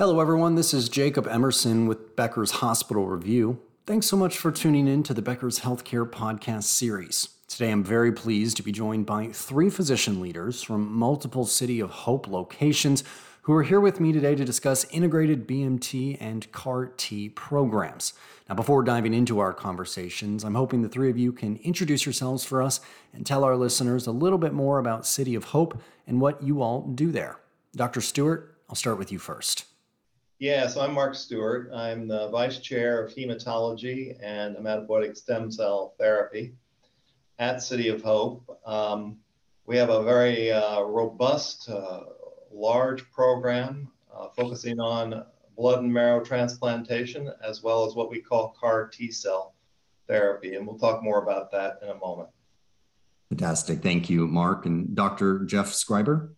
Hello, everyone. This is Jacob Emerson with Becker's Hospital Review. Thanks so much for tuning in to the Becker's Healthcare Podcast series. Today, I'm very pleased to be joined by three physician leaders from multiple City of Hope locations who are here with me today to discuss integrated BMT and CAR T programs. Now, before diving into our conversations, I'm hoping the three of you can introduce yourselves for us and tell our listeners a little bit more about City of Hope and what you all do there. Dr. Stewart, I'll start with you first. Yeah, so I'm Marc Stewart. I'm the Vice Chair of Hematology and Hematopoietic Stem Cell Therapy at City of Hope. Um, we have a very uh, robust, uh, large program uh, focusing on blood and marrow transplantation, as well as what we call CAR T cell therapy. And we'll talk more about that in a moment. Fantastic. Thank you, Marc. And Dr. Jeff Schriber?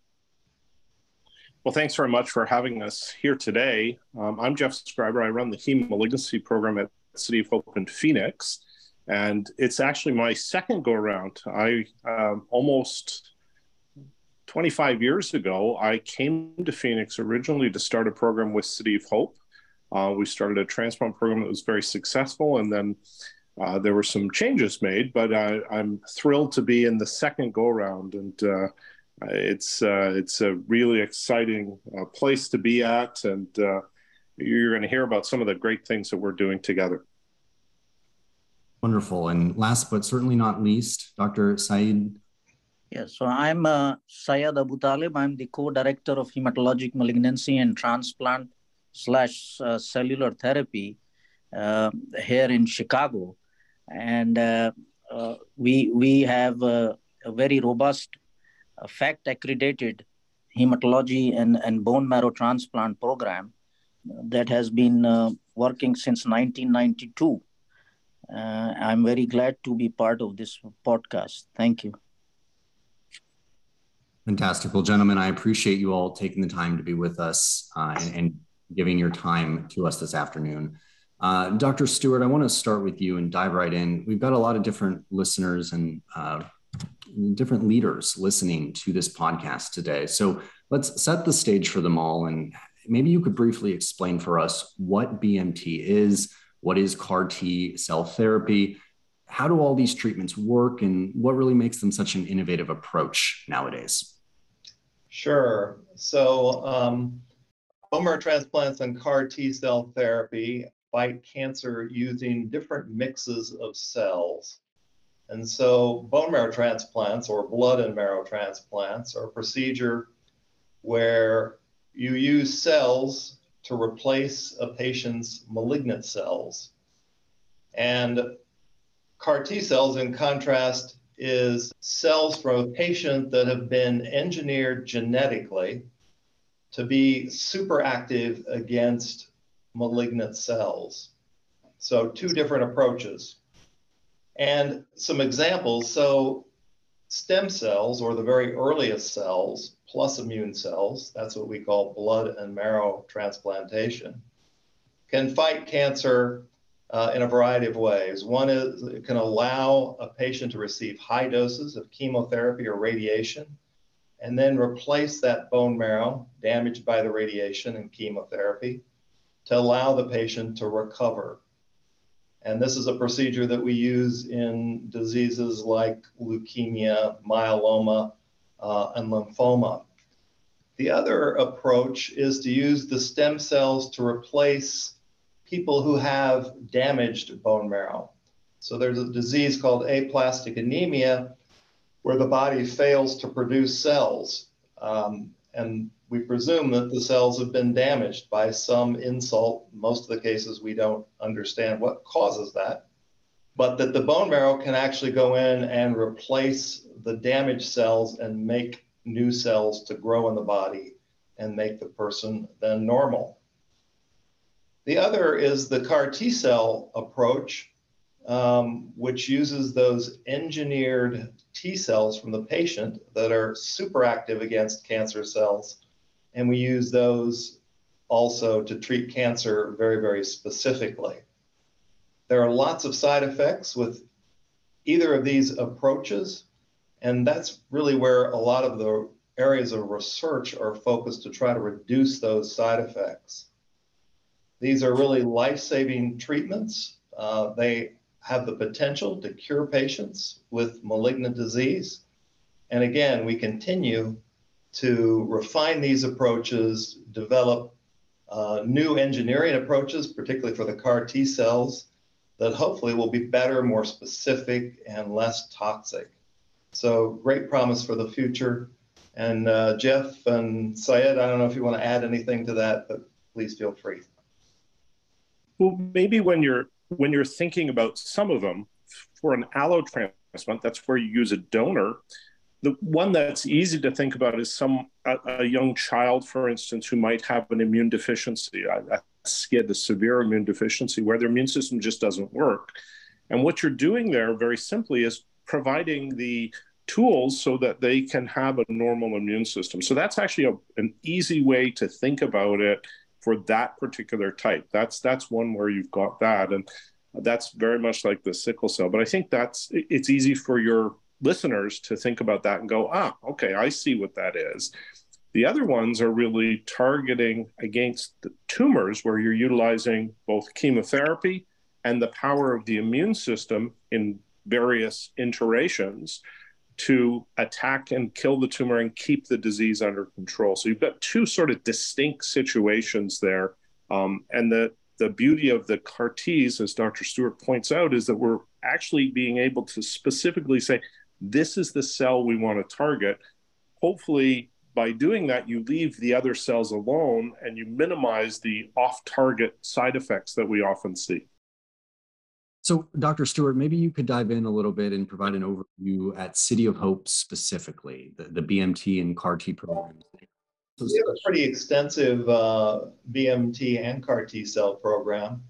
Well, thanks very much for having us here today. Um, I'm Jeff Schriber. I run the heme malignancy program at City of Hope in Phoenix, and it's actually my second go around. I um, almost 25 years ago, I came to Phoenix originally to start a program with City of Hope. Uh, we started a transplant program that was very successful, and then uh, there were some changes made. But I, am thrilled to be in the second go around and uh, it's uh, it's a really exciting uh, place to be at, and uh, you're going to hear about some of the great things that we're doing together. Wonderful. And last but certainly not least, Dr. Syed. Yes, so I'm uh, Syed Abutalib. I'm the co-director of hematologic malignancy and transplant slash uh, cellular therapy uh, here in Chicago, and uh, uh, we we have a, a very robust A FACT accredited hematology and, and bone marrow transplant program that has been uh, working since 1992. Uh, I'm very glad to be part of this podcast. Thank you. Fantastic. Well, gentlemen, I appreciate you all taking the time to be with us uh, and, and, giving your time to us this afternoon. Uh, Dr. Stewart, I want to start with you and dive right in. We've got a lot of different listeners and uh, different leaders listening to this podcast today. So let's set the stage for them all. And maybe you could briefly explain for us what BMT is, what is CAR T cell therapy, how do all these treatments work, and what really makes them such an innovative approach nowadays? Sure. So, um, bone marrow transplants and CAR T cell therapy fight cancer using different mixes of cells. And so bone marrow transplants or blood and marrow transplants are a procedure where you use cells to replace a patient's malignant cells. And CAR T cells, in contrast, is cells from a patient that have been engineered genetically to be super active against malignant cells. So, two different approaches. And some examples so, stem cells, or the very earliest cells, plus immune cells, that's what we call blood and marrow transplantation, can fight cancer uh, in a variety of ways. One is it can allow a patient to receive high doses of chemotherapy or radiation and then replace that bone marrow damaged by the radiation and chemotherapy to allow the patient to recover. And this is a procedure that we use in diseases like leukemia, myeloma, uh, and lymphoma. The other approach is to use the stem cells to replace people who have damaged bone marrow. So there's a disease called aplastic anemia where the body fails to produce cells. Um, and we presume that the cells have been damaged by some insult. Most of the cases, we don't understand what causes that, but that the bone marrow can actually go in and replace the damaged cells and make new cells to grow in the body and make the person then normal. The other is the CAR T cell approach, um, which uses those engineered T cells from the patient that are super active against cancer cells and we use those also to treat cancer very, very specifically. There are lots of side effects with either of these approaches, and that's really where a lot of the areas of research are focused to try to reduce those side effects. These are really life-saving treatments. Uh, they have the potential to cure patients with malignant disease. And again, we continue to refine these approaches, develop uh, new engineering approaches, particularly for the CAR T cells, that hopefully will be better, more specific, and less toxic. So great promise for the future. And uh, Jeff and Syed, I don't know if you want to add anything to that, but please feel free. Well, maybe when you're when you're thinking about some of them for an allo transplant, that's where you use a donor. The one that's easy to think about is some a, a young child, for instance, who might have an immune deficiency, a, a SCID, a severe immune deficiency, where their immune system just doesn't work. And what you're doing there, very simply, is providing the tools so that they can have a normal immune system. So that's actually a, an easy way to think about it for that particular type. That's that's one where you've got that, and that's very much like the sickle cell. But I think that's it's easy for your listeners to think about that and go, ah, okay, I see what that is. The other ones are really targeting against the tumors where you're utilizing both chemotherapy and the power of the immune system in various iterations to attack and kill the tumor and keep the disease under control. So you've got two sort of distinct situations there. Um, and the, the beauty of the CAR Ts, as Dr. Stewart points out, is that we're actually being able to specifically say, this is the cell we want to target. Hopefully, by doing that, you leave the other cells alone and you minimize the off target side effects that we often see. So, Dr. Stewart, maybe you could dive in a little bit and provide an overview at City of Hope specifically, the, the BMT and CAR T programs. we have a pretty extensive uh, BMT and CAR T cell program.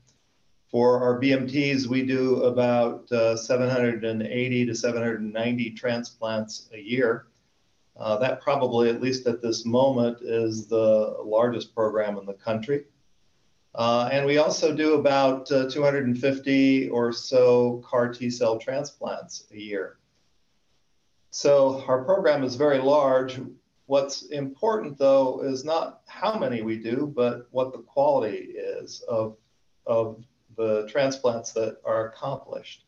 For our BMTs, we do about uh, 780 to 790 transplants a year. Uh, that probably, at least at this moment, is the largest program in the country. Uh, and we also do about uh, 250 or so CAR T cell transplants a year. So our program is very large. What's important, though, is not how many we do, but what the quality is of, of the transplants that are accomplished.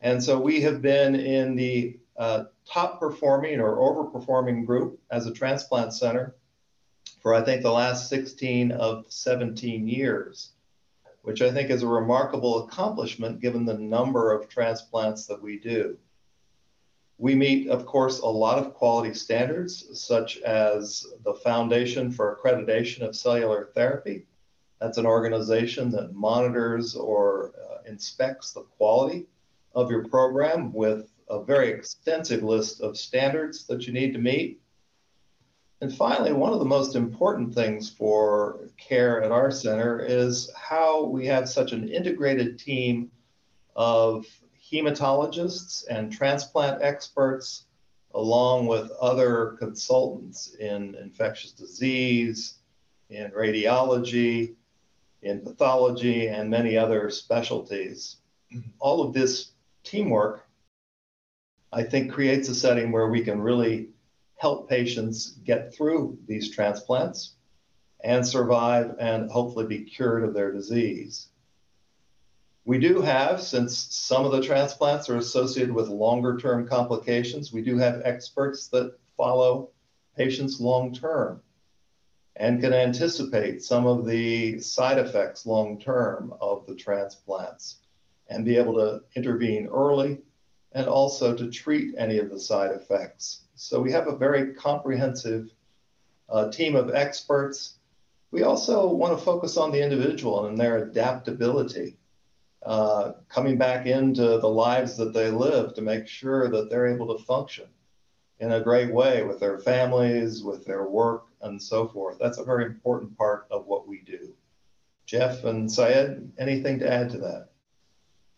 And so we have been in the uh, top performing or overperforming group as a transplant center for I think the last 16 of 17 years, which I think is a remarkable accomplishment given the number of transplants that we do. We meet, of course, a lot of quality standards, such as the Foundation for Accreditation of Cellular Therapy. That's an organization that monitors or uh, inspects the quality of your program with a very extensive list of standards that you need to meet. And finally, one of the most important things for care at our center is how we have such an integrated team of hematologists and transplant experts, along with other consultants in infectious disease, in radiology, in pathology, and many other specialties. All of this teamwork, I think, creates a setting where we can really help patients get through these transplants and survive and hopefully be cured of their disease. We do have, since some of the transplants are associated with longer term complications, we do have experts that follow patients long term and can anticipate some of the side effects long term of the transplants and be able to intervene early and also to treat any of the side effects so we have a very comprehensive uh, team of experts. We also want to focus on the individual and their adaptability, uh, coming back into the lives that they live to make sure that they're able to function in a great way with their families, with their work, and so forth. That's a very important part of what we do. Jeff and Syed, anything to add to that?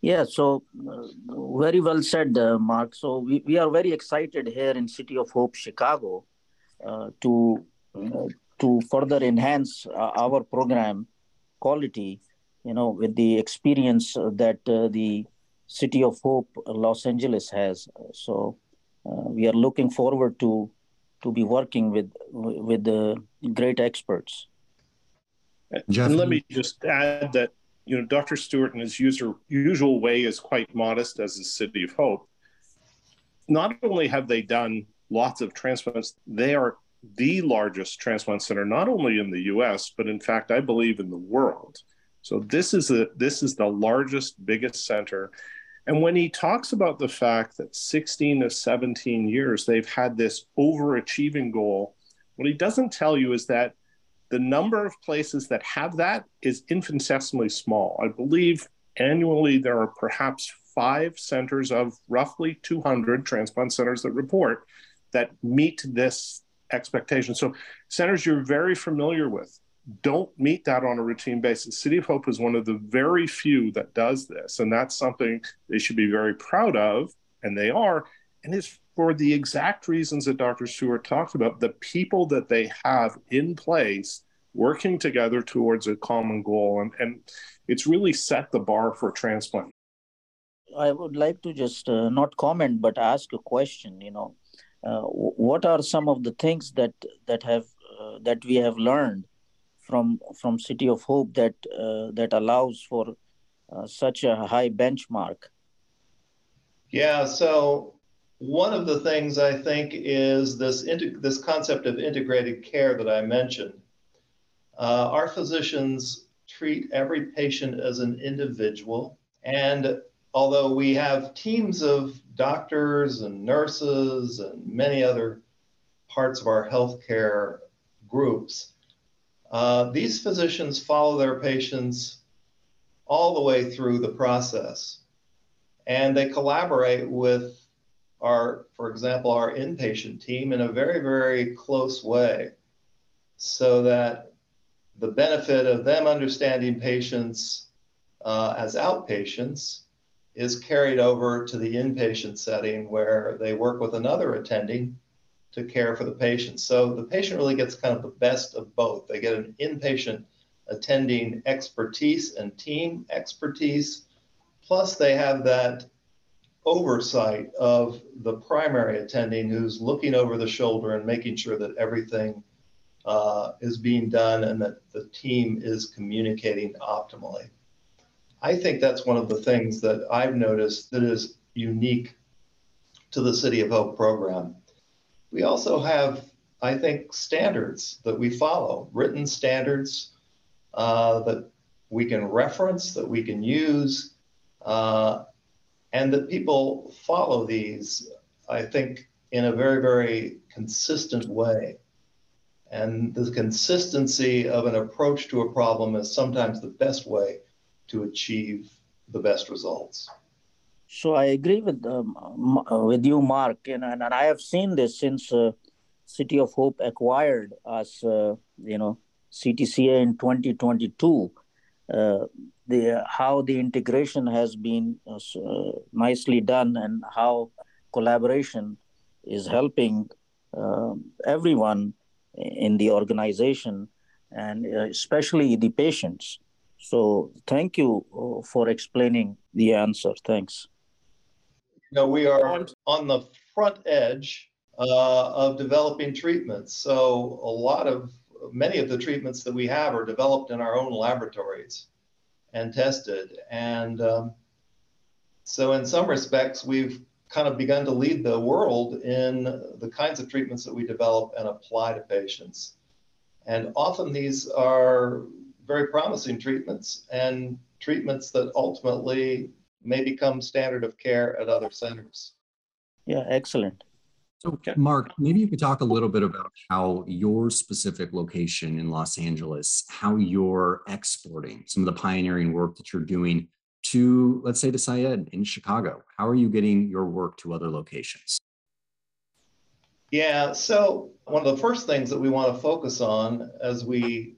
Yeah, so uh, very well said, uh, Marc. So we, we are very excited here in City of Hope, Chicago, uh, to uh, to further enhance uh, our program quality. You know, with the experience that uh, the City of Hope, Los Angeles has. So we are looking forward to to be working with with the great experts. Jeff, and let me just add that you know Dr. Stewart in his user, usual way is quite modest as the City of Hope. Not only have they done lots of transplants, they are the largest transplant center not only in the U.S. but in fact I believe in the world. So this is a this is the largest, biggest center. And when he talks about the fact that 16 to 17 years they've had this overachieving goal, what he doesn't tell you is that the number of places that have that is infinitesimally small. I believe annually there are perhaps five centers of roughly 200 transplant centers that report that meet this expectation. So centers you're very familiar with don't meet that on a routine basis. City of Hope is one of the very few that does this, and that's something they should be very proud of, and they are. And it's for the exact reasons that Dr. Stewart talked about the people that they have in place working together towards a common goal. And, and it's really set the bar for transplant. I would like to just uh, not comment, but ask a question. You know, uh, what are some of the things that that have uh, that we have learned from from City of Hope that uh, that allows for uh, such a high benchmark? Yeah, so one of the things I think is this this concept of integrated care that I mentioned. Uh, our physicians treat every patient as an individual, and although we have teams of doctors and nurses and many other parts of our healthcare groups, uh, these physicians follow their patients all the way through the process. And they collaborate with our, for example, our inpatient team in a very, very close way so that the benefit of them understanding patients uh, as outpatients is carried over to the inpatient setting where they work with another attending to care for the patient. So the patient really gets kind of the best of both. They get an inpatient attending expertise and team expertise, plus they have that oversight of the primary attending who's looking over the shoulder and making sure that everything uh, is being done and that the team is communicating optimally. I think that's one of the things that I've noticed that is unique to the City of Hope program. We also have, I think, standards that we follow, written standards uh, that we can reference, that we can use, uh, and that people follow these, I think, in a very, very consistent way. And the consistency of an approach to a problem is sometimes the best way to achieve the best results. So I agree with um, with you, Marc, and, and I have seen this since uh, City of Hope acquired us, uh, you know, CTCA in 2022. Uh, the how the integration has been uh, uh, nicely done, and how collaboration is helping um, everyone in the organization, and uh, especially the patients. So thank you for explaining the answer. Thanks. No, we are on the front edge uh, of developing treatments. So a lot of many of the treatments that we have are developed in our own laboratories and tested. And um, so in some respects, we've kind of begun to lead the world in the kinds of treatments that we develop and apply to patients. And often these are very promising treatments and treatments that ultimately may become standard of care at other centers. Yeah, excellent. So, Marc, maybe you could talk a little bit about how your specific location in Los Angeles, how you're exporting some of the pioneering work that you're doing to, let's say, to Syed in Chicago. How are you getting your work to other locations? Yeah, so one of the first things that we want to focus on as we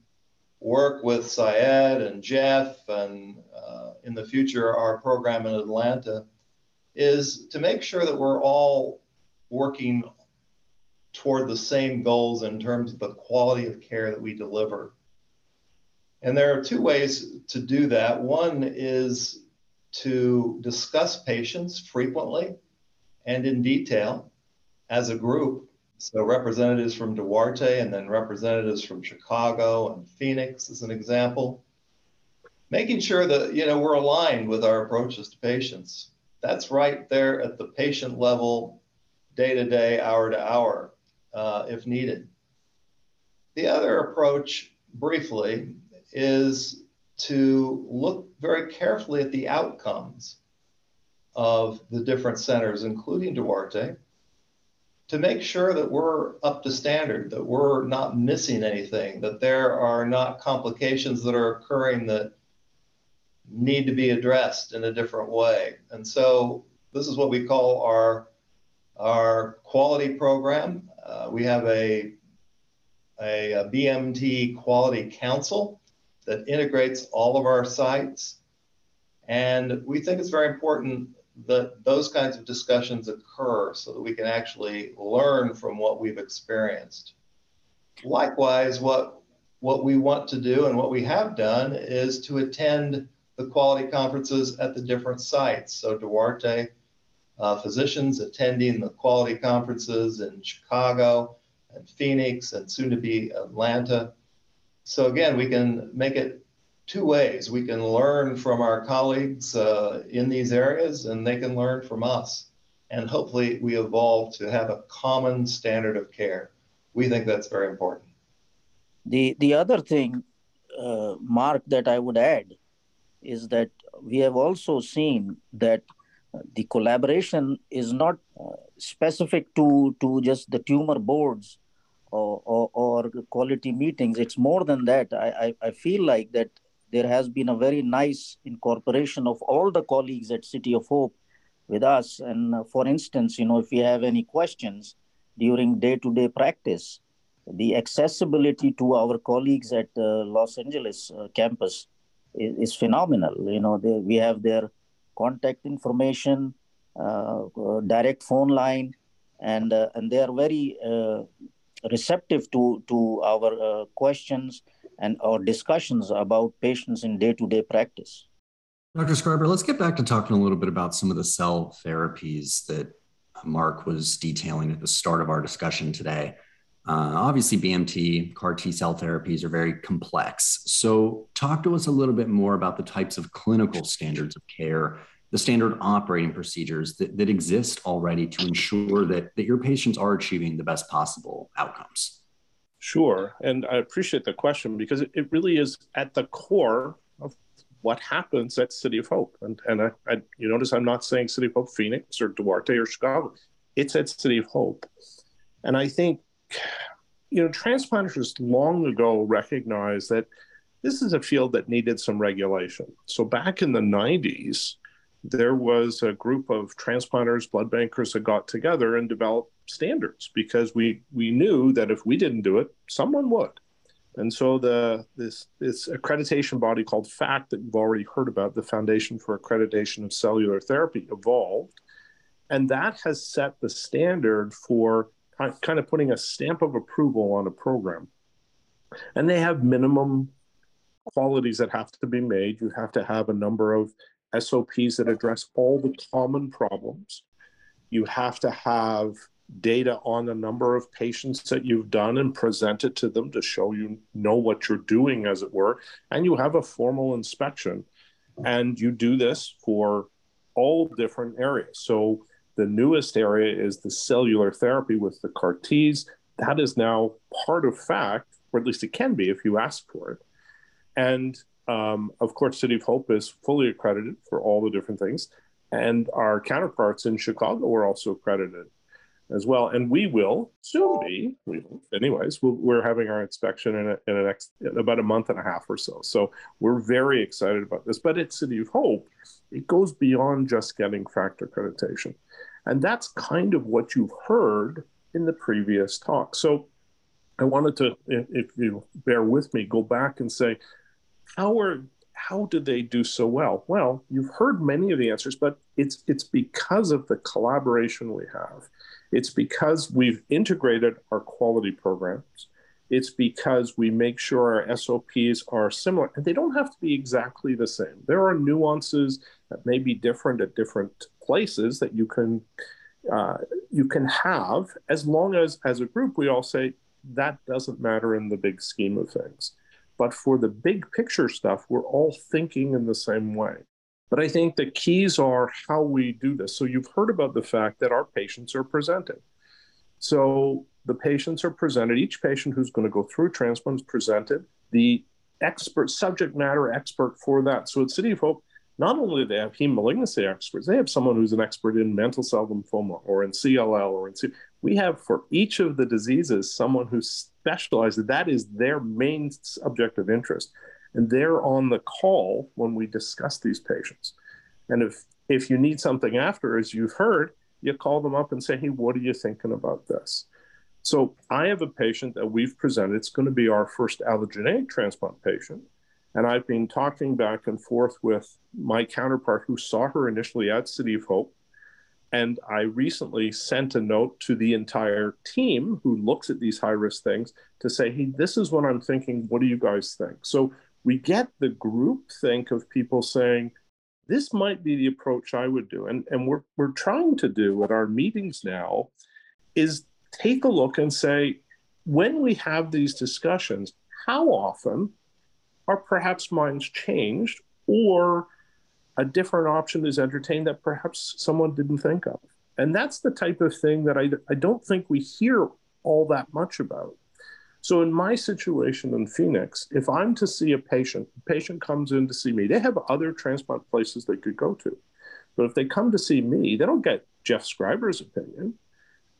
work with Syed and Jeff and uh, in the future, our program in Atlanta, is to make sure that we're all working toward the same goals in terms of the quality of care that we deliver. And there are two ways to do that. One is to discuss patients frequently and in detail as a group So representatives from Duarte and then representatives from Chicago and Phoenix as an example. Making sure that you know we're aligned with our approaches to patients. That's right there at the patient level, day to day, hour to hour, uh, if needed. The other approach, briefly, is to look very carefully at the outcomes of the different centers, including Duarte, to make sure that we're up to standard, that we're not missing anything, that there are not complications that are occurring that need to be addressed in a different way. And so this is what we call our, our quality program. Uh, we have a, a, a BMT Quality Council that integrates all of our sites. And we think it's very important that those kinds of discussions occur so that we can actually learn from what we've experienced. Likewise, what, what we want to do and what we have done is to attend the quality conferences at the different sites. So Duarte uh, physicians attending the quality conferences in Chicago and Phoenix and soon to be Atlanta. So again, we can make it two ways. We can learn from our colleagues uh, in these areas, and they can learn from us. And hopefully, we evolve to have a common standard of care. We think that's very important. The the other thing, uh, Marc, that I would add is that we have also seen that the collaboration is not uh, specific to to just the tumor boards or, or, or, quality meetings. It's more than that. I, I, I feel like that there has been a very nice incorporation of all the colleagues at City of Hope with us. And uh, for instance, you know, if you have any questions during day-to-day practice, the accessibility to our colleagues at uh, Los Angeles uh, campus is, is, phenomenal. You know, they, we have their contact information, uh, uh, direct phone line, and uh, and they are very receptive to to our questions and our discussions about patients in day-to-day practice. Dr. Schriber, let's get back to talking a little bit about some of the cell therapies that Marc was detailing at the start of our discussion today. Uh, obviously, BMT, CAR T cell therapies are very complex. So, talk to us a little bit more about the types of clinical standards of care, the standard operating procedures that, that exist already to ensure that, that your patients are achieving the best possible outcomes. Sure. And I appreciate the question because it, really is at the core of what happens at City of Hope. And, and I, I, you notice I'm not saying City of Hope Phoenix or Duarte or Chicago. It's at City of Hope. And I think, you know, transplanters long ago recognized that this is a field that needed some regulation. So back in the 90s, there was a group of transplanters, blood bankers that got together and developed standards because we we knew that if we didn't do it, someone would. And so the this this accreditation body called FACT that you've already heard about, the Foundation for Accreditation of Cellular Therapy, evolved, and that has set the standard for kind of putting a stamp of approval on a program. And they have minimum qualities that have to be made. You have to have a number of SOPs that address all the common problems. You have to have data on the number of patients that you've done and present it to them to show you know what you're doing, as it were. And you have a formal inspection. And you do this for all different areas. So the newest area is the cellular therapy with the CAR Ts. That is now part of FACT, or at least it can be if you ask for it. And um, of course, City of Hope is fully accredited for all the different things. And our counterparts in Chicago are also accredited as well. And we will soon be, we will, anyways, we are having our inspection in, a, in, a next, in about a month and a half or so. So we're very excited about this. But at City of Hope, it goes beyond just getting FACT accreditation. And that's kind of what you've heard in the previous talk. So I wanted to, if you bear with me, go back and say, how are how did they do so well? Well, you've heard many of the answers, but it's it's because of the collaboration we have. It's because we've integrated our quality programs. It's because we make sure our SOPs are similar and they don't have to be exactly the same. There are nuances that may be different at different places that you can uh, you can have, as long as as a group we all say that doesn't matter in the big scheme of things. But for the big picture stuff, we're all thinking in the same way. But I think the keys are how we do this. So you've heard about the fact that our patients are presented. So the patients are presented, each patient who's going to go through transplant is presented. The expert, subject matter expert for that. So at City of Hope, not only do they have heme malignancy experts, they have someone who's an expert in mantle cell lymphoma or in CLL or in C. We have for each of the diseases someone who specializes. That is their main subject of interest, and they're on the call when we discuss these patients. And if if you need something after, as you've heard, you call them up and say, "Hey, what are you thinking about this?" So I have a patient that we've presented. It's going to be our first allogeneic transplant patient and I've been talking back and forth with my counterpart who saw her initially at City of Hope. And I recently sent a note to the entire team who looks at these high risk things to say, hey, this is what I'm thinking. What do you guys think? So we get the group think of people saying, this might be the approach I would do. And, and we're, we're trying to do at our meetings now is take a look and say, when we have these discussions, how often are perhaps minds changed or a different option is entertained that perhaps someone didn't think of. And that's the type of thing that I, I don't think we hear all that much about. So, in my situation in Phoenix, if I'm to see a patient, the patient comes in to see me, they have other transplant places they could go to. But if they come to see me, they don't get Jeff Schriber's opinion.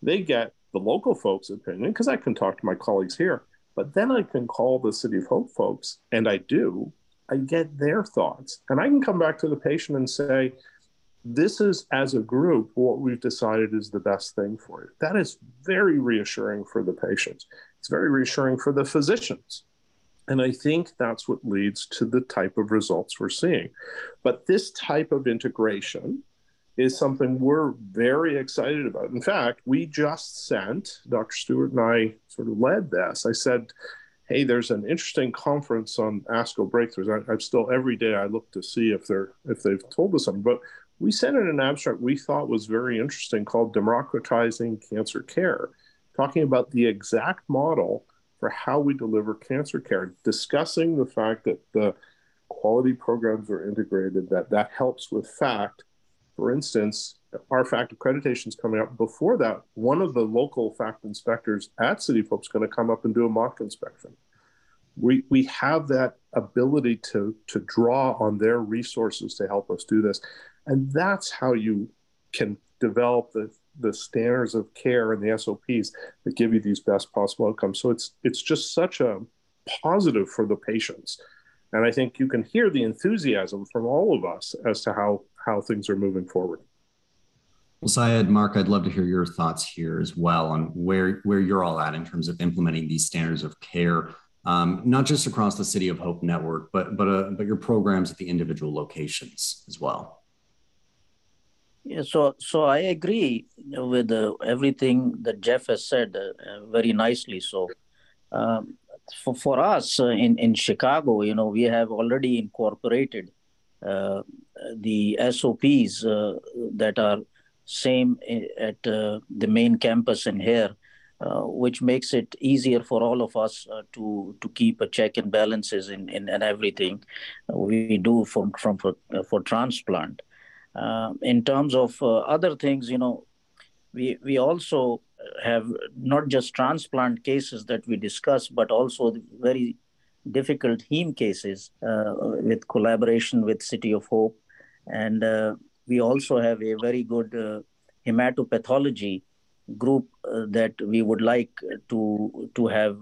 They get the local folks' opinion because I can talk to my colleagues here. But then I can call the City of Hope folks, and I do. I get their thoughts. And I can come back to the patient and say, this is as a group what we've decided is the best thing for you. That is very reassuring for the patients. It's very reassuring for the physicians. And I think that's what leads to the type of results we're seeing. But this type of integration is something we're very excited about. In fact, we just sent, Dr. Stewart and I sort of led this. I said, hey, there's an interesting conference on ASCO breakthroughs. I, am still every day I look to see if they're if they've told us something. But we sent in an abstract we thought was very interesting called Democratizing Cancer Care, talking about the exact model for how we deliver cancer care, discussing the fact that the quality programs are integrated, that that helps with FACT for instance, our FACT accreditation is coming up. Before that, one of the local FACT inspectors at City of Hope is going to come up and do a mock inspection. We, we have that ability to, to draw on their resources to help us do this. And that's how you can develop the, the standards of care and the SOPs that give you these best possible outcomes. So it's, it's just such a positive for the patients. And I think you can hear the enthusiasm from all of us as to how how things are moving forward. Well, Syed, Marc, I'd love to hear your thoughts here as well on where, where you're all at in terms of implementing these standards of care, um, not just across the City of Hope network, but but uh, but your programs at the individual locations as well. Yeah, so so I agree with uh, everything that Jeff has said uh, very nicely. So. Um, for, for us uh, in, in Chicago, you know, we have already incorporated uh, the SOPs uh, that are same at uh, the main campus and here, which makes it easier for all of us to to keep a check and balances in, in, in everything we do from from for, for transplant. in terms of other things, you know, we we also have not just transplant cases that we discuss, but also very difficult heme cases uh, with collaboration with City of Hope. And uh, we also have a very good uh, hematopathology group that we would like to, to have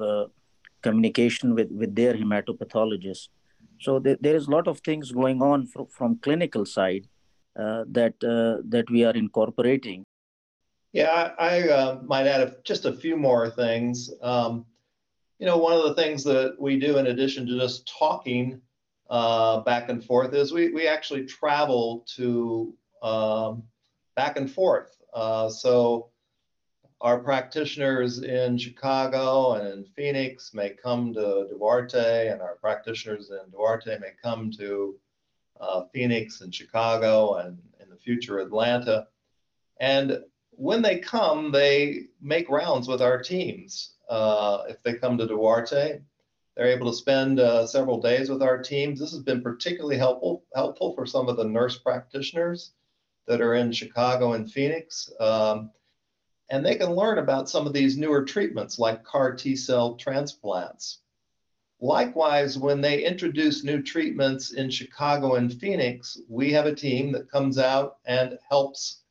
communication with, with their hematopathologists. So th- there is a lot of things going on fr- from clinical side uh, that uh, that we are incorporating. Yeah, I, I uh, might add a, just a few more things. Um, you know, one of the things that we do in addition to just talking uh, back and forth is we, we actually travel to um, back and forth. Uh, so our practitioners in Chicago and in Phoenix may come to Duarte, and our practitioners in Duarte may come to uh, Phoenix and Chicago and in the future Atlanta. And when they come, they make rounds with our teams. Uh, if they come to Duarte, they're able to spend uh, several days with our teams. This has been particularly helpful helpful for some of the nurse practitioners that are in Chicago and Phoenix. Um, and they can learn about some of these newer treatments like CAR T cell transplants. Likewise, when they introduce new treatments in Chicago and Phoenix, we have a team that comes out and helps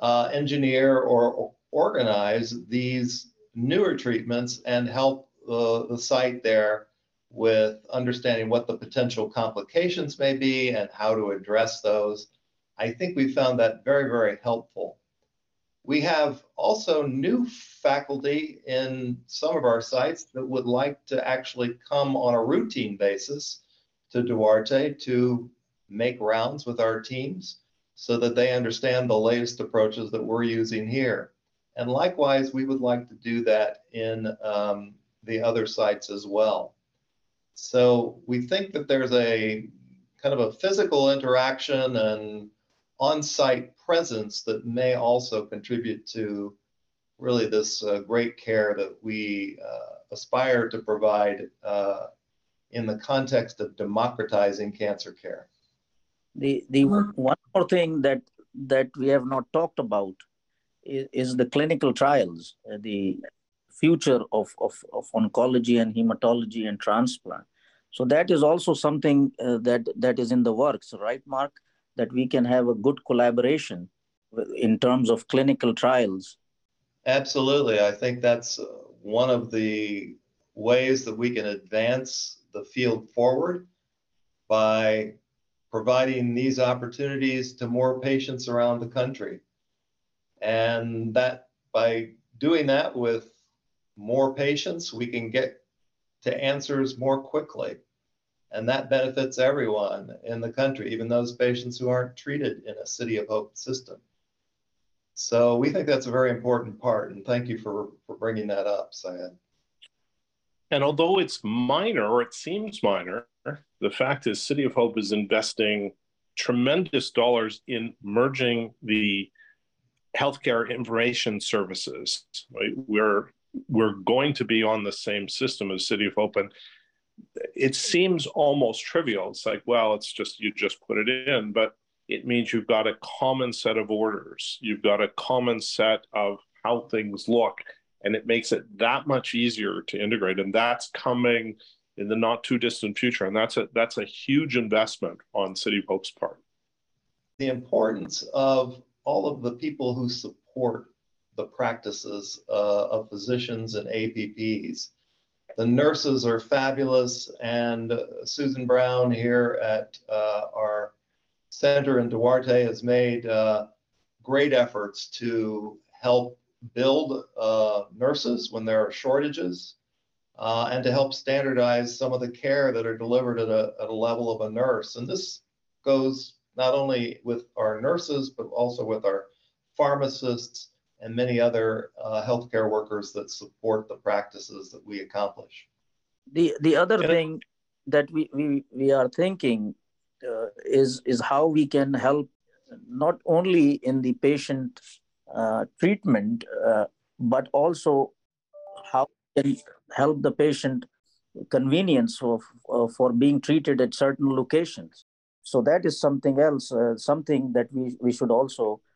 uh, engineer or, or organize these newer treatments and help uh, the site there with understanding what the potential complications may be and how to address those. I think we found that very, very helpful. We have also new faculty in some of our sites that would like to actually come on a routine basis to Duarte to make rounds with our teams so that they understand the latest approaches that we're using here. And likewise, we would like to do that in um, the other sites as well. So we think that there's a kind of a physical interaction and on-site presence that may also contribute to really this uh, great care that we uh, aspire to provide uh, in the context of democratizing cancer care. The the one more thing that that we have not talked about is, is the clinical trials, uh, the future of, of, of oncology and hematology and transplant. So that is also something uh, that that is in the works, right, Marc? That we can have a good collaboration in terms of clinical trials. Absolutely, I think that's uh, one of the ways that we can advance the field forward by providing these opportunities to more patients around the country. And that by doing that with more patients, we can get to answers more quickly. And that benefits everyone in the country, even those patients who aren't treated in a City of Hope system. So we think that's a very important part. And thank you for, for bringing that up, Syed. And although it's minor, or it seems minor, the fact is, City of Hope is investing tremendous dollars in merging the healthcare information services. Right? We're we're going to be on the same system as City of Hope, and it seems almost trivial. It's like, well, it's just you just put it in, but it means you've got a common set of orders. You've got a common set of how things look, and it makes it that much easier to integrate. And that's coming in the not too distant future. And that's a that's a huge investment on City of Hope's part. The importance of all of the people who support the practices uh, of physicians and APPs. The nurses are fabulous, and Susan Brown here at uh, our center in Duarte has made uh, great efforts to help build uh, nurses when there are shortages uh, and to help standardize some of the care that are delivered at a, at a level of a nurse. And this goes not only with our nurses, but also with our pharmacists and many other uh, healthcare workers that support the practices that we accomplish. The, the other thing that we, we, we are thinking uh, is, is how we can help not only in the patient uh, treatment, uh, but also how we can help the patient convenience of, uh, for being treated at certain locations. So that is something else, uh, something that we, we should also uh,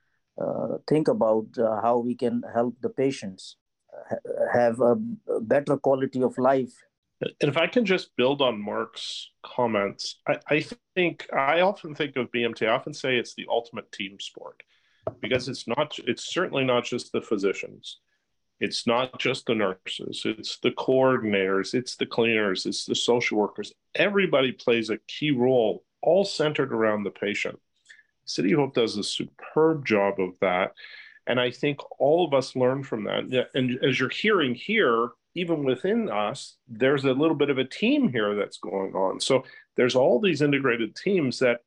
think about uh, how we can help the patients uh, have a better quality of life. And if I can just build on Marc's comments, I, I think I often think of BMT. I often say it's the ultimate team sport because it's not. It's certainly not just the physicians. It's not just the nurses, it's the coordinators, it's the cleaners, it's the social workers. Everybody plays a key role, all centered around the patient. City Hope does a superb job of that. And I think all of us learn from that. And as you're hearing here, even within us, there's a little bit of a team here that's going on. So there's all these integrated teams that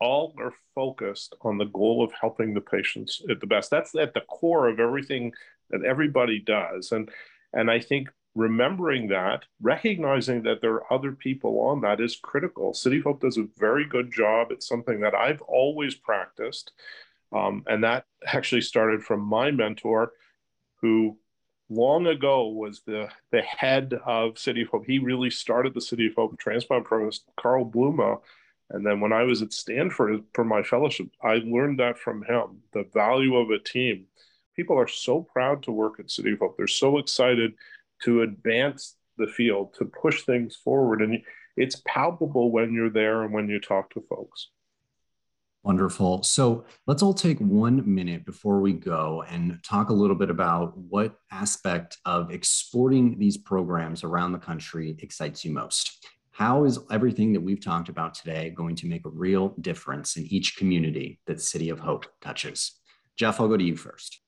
all are focused on the goal of helping the patients at the best. That's at the core of everything that everybody does. And and I think remembering that, recognizing that there are other people on that is critical. City Hope does a very good job. It's something that I've always practiced. Um, and that actually started from my mentor, who long ago was the, the head of City of Hope. He really started the City of Hope transplant program, Karl Blume. And then when I was at Stanford for my fellowship, I learned that from him the value of a team. People are so proud to work at City of Hope. They're so excited to advance the field, to push things forward. And it's palpable when you're there and when you talk to folks. Wonderful. So let's all take one minute before we go and talk a little bit about what aspect of exporting these programs around the country excites you most. How is everything that we've talked about today going to make a real difference in each community that City of Hope touches? Jeff, I'll go to you first.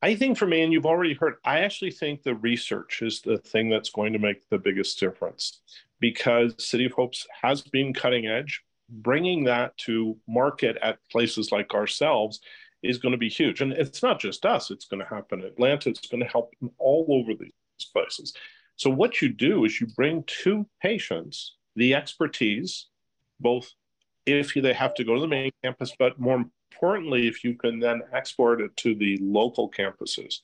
I think for me, and you've already heard, I actually think the research is the thing that's going to make the biggest difference because City of Hopes has been cutting edge bringing that to market at places like ourselves is going to be huge. And it's not just us, it's going to happen in Atlanta, it's going to help all over these places. So, what you do is you bring to patients the expertise, both if they have to go to the main campus, but more importantly, if you can then export it to the local campuses.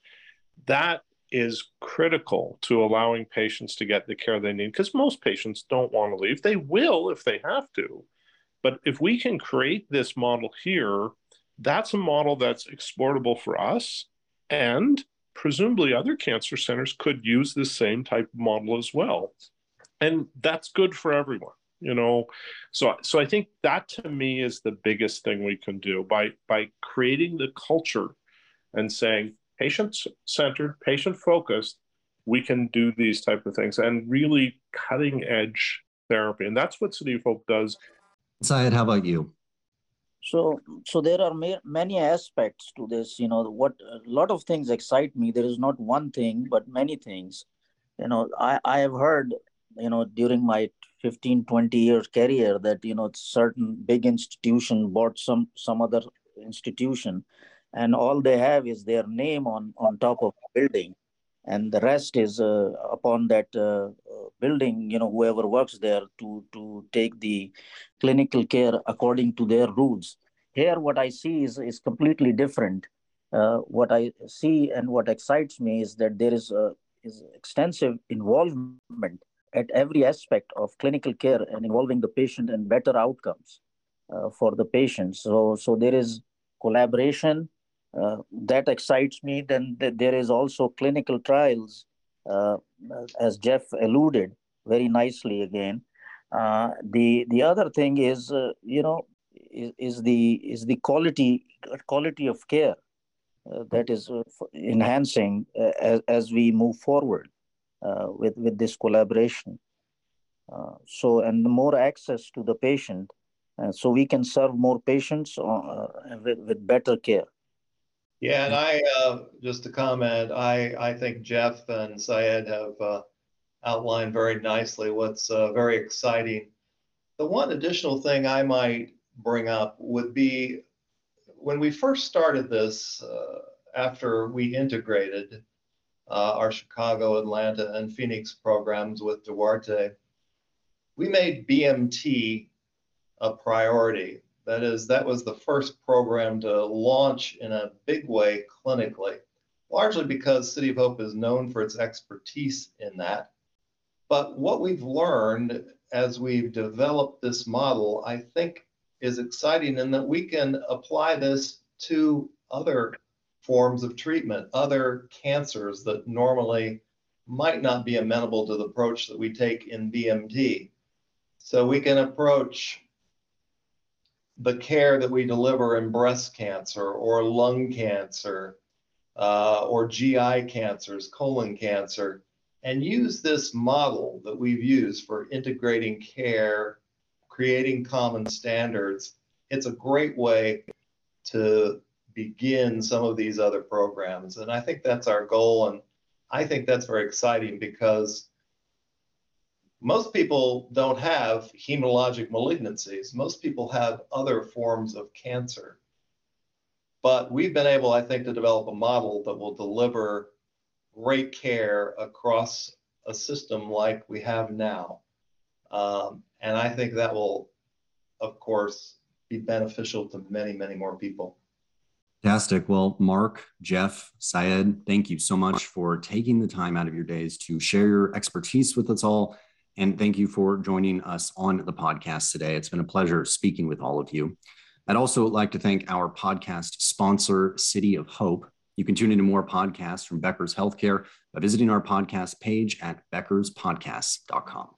That is critical to allowing patients to get the care they need because most patients don't want to leave. They will if they have to, but if we can create this model here, that's a model that's exportable for us. And presumably other cancer centers could use the same type of model as well. And that's good for everyone you know so so i think that to me is the biggest thing we can do by by creating the culture and saying patient centered patient focused we can do these type of things and really cutting edge therapy and that's what city of hope does Syed, how about you? So, so there are ma- many aspects to this. You know, what a lot of things excite me. There is not one thing, but many things. You know, I, I have heard, you know, during my 15, 20 years career that, you know, certain big institution bought some, some other institution and all they have is their name on, on top of the building. And the rest is uh, upon that uh, building you know whoever works there to to take the clinical care according to their rules. Here what i see is is completely different. Uh, what i see and what excites me is that there is a is extensive involvement at every aspect of clinical care and involving the patient and better outcomes uh, for the patient so so there is collaboration uh, that excites me. Then th- there is also clinical trials, uh, as Jeff alluded very nicely again. Uh, the the other thing is, uh, you know, is, is, the is the quality quality of care uh, that is enhancing as, as we move forward with with this collaboration. so and more access to the patient, so we can serve more patients with, with better care. Yeah, and I uh, just to comment, I I think Jeff and Syed have uh, outlined very nicely what's uh, very exciting. The one additional thing I might bring up would be when we first started this, uh, after we integrated uh, our Chicago, Atlanta, and Phoenix programs with Duarte, we made BMT a priority that is, that was the first program to launch in a big way clinically, largely because City of Hope is known for its expertise in that. But what we've learned as we've developed this model, I think is exciting in that we can apply this to other forms of treatment, other cancers that normally might not be amenable to the approach that we take in BMT. So we can approach the care that we deliver in breast cancer or lung cancer uh, or GI cancers, colon cancer, and use this model that we've used for integrating care, creating common standards. It's a great way to begin some of these other programs. And I think that's our goal. And I think that's very exciting because most people don't have hematologic malignancies. Most people have other forms of cancer. But we've been able, I think, to develop a model that will deliver great care across a system like we have now. Um, and I think that will, of course, be beneficial to many, many more people. Fantastic. Well, Marc, Jeff, Syed, thank you so much for taking the time out of your days to share your expertise with us all. And thank you for joining us on the podcast today. It's been a pleasure speaking with all of you. I'd also like to thank our podcast sponsor, City of Hope. You can tune into more podcasts from Becker's Healthcare by visiting our podcast page at beckerspodcast.com.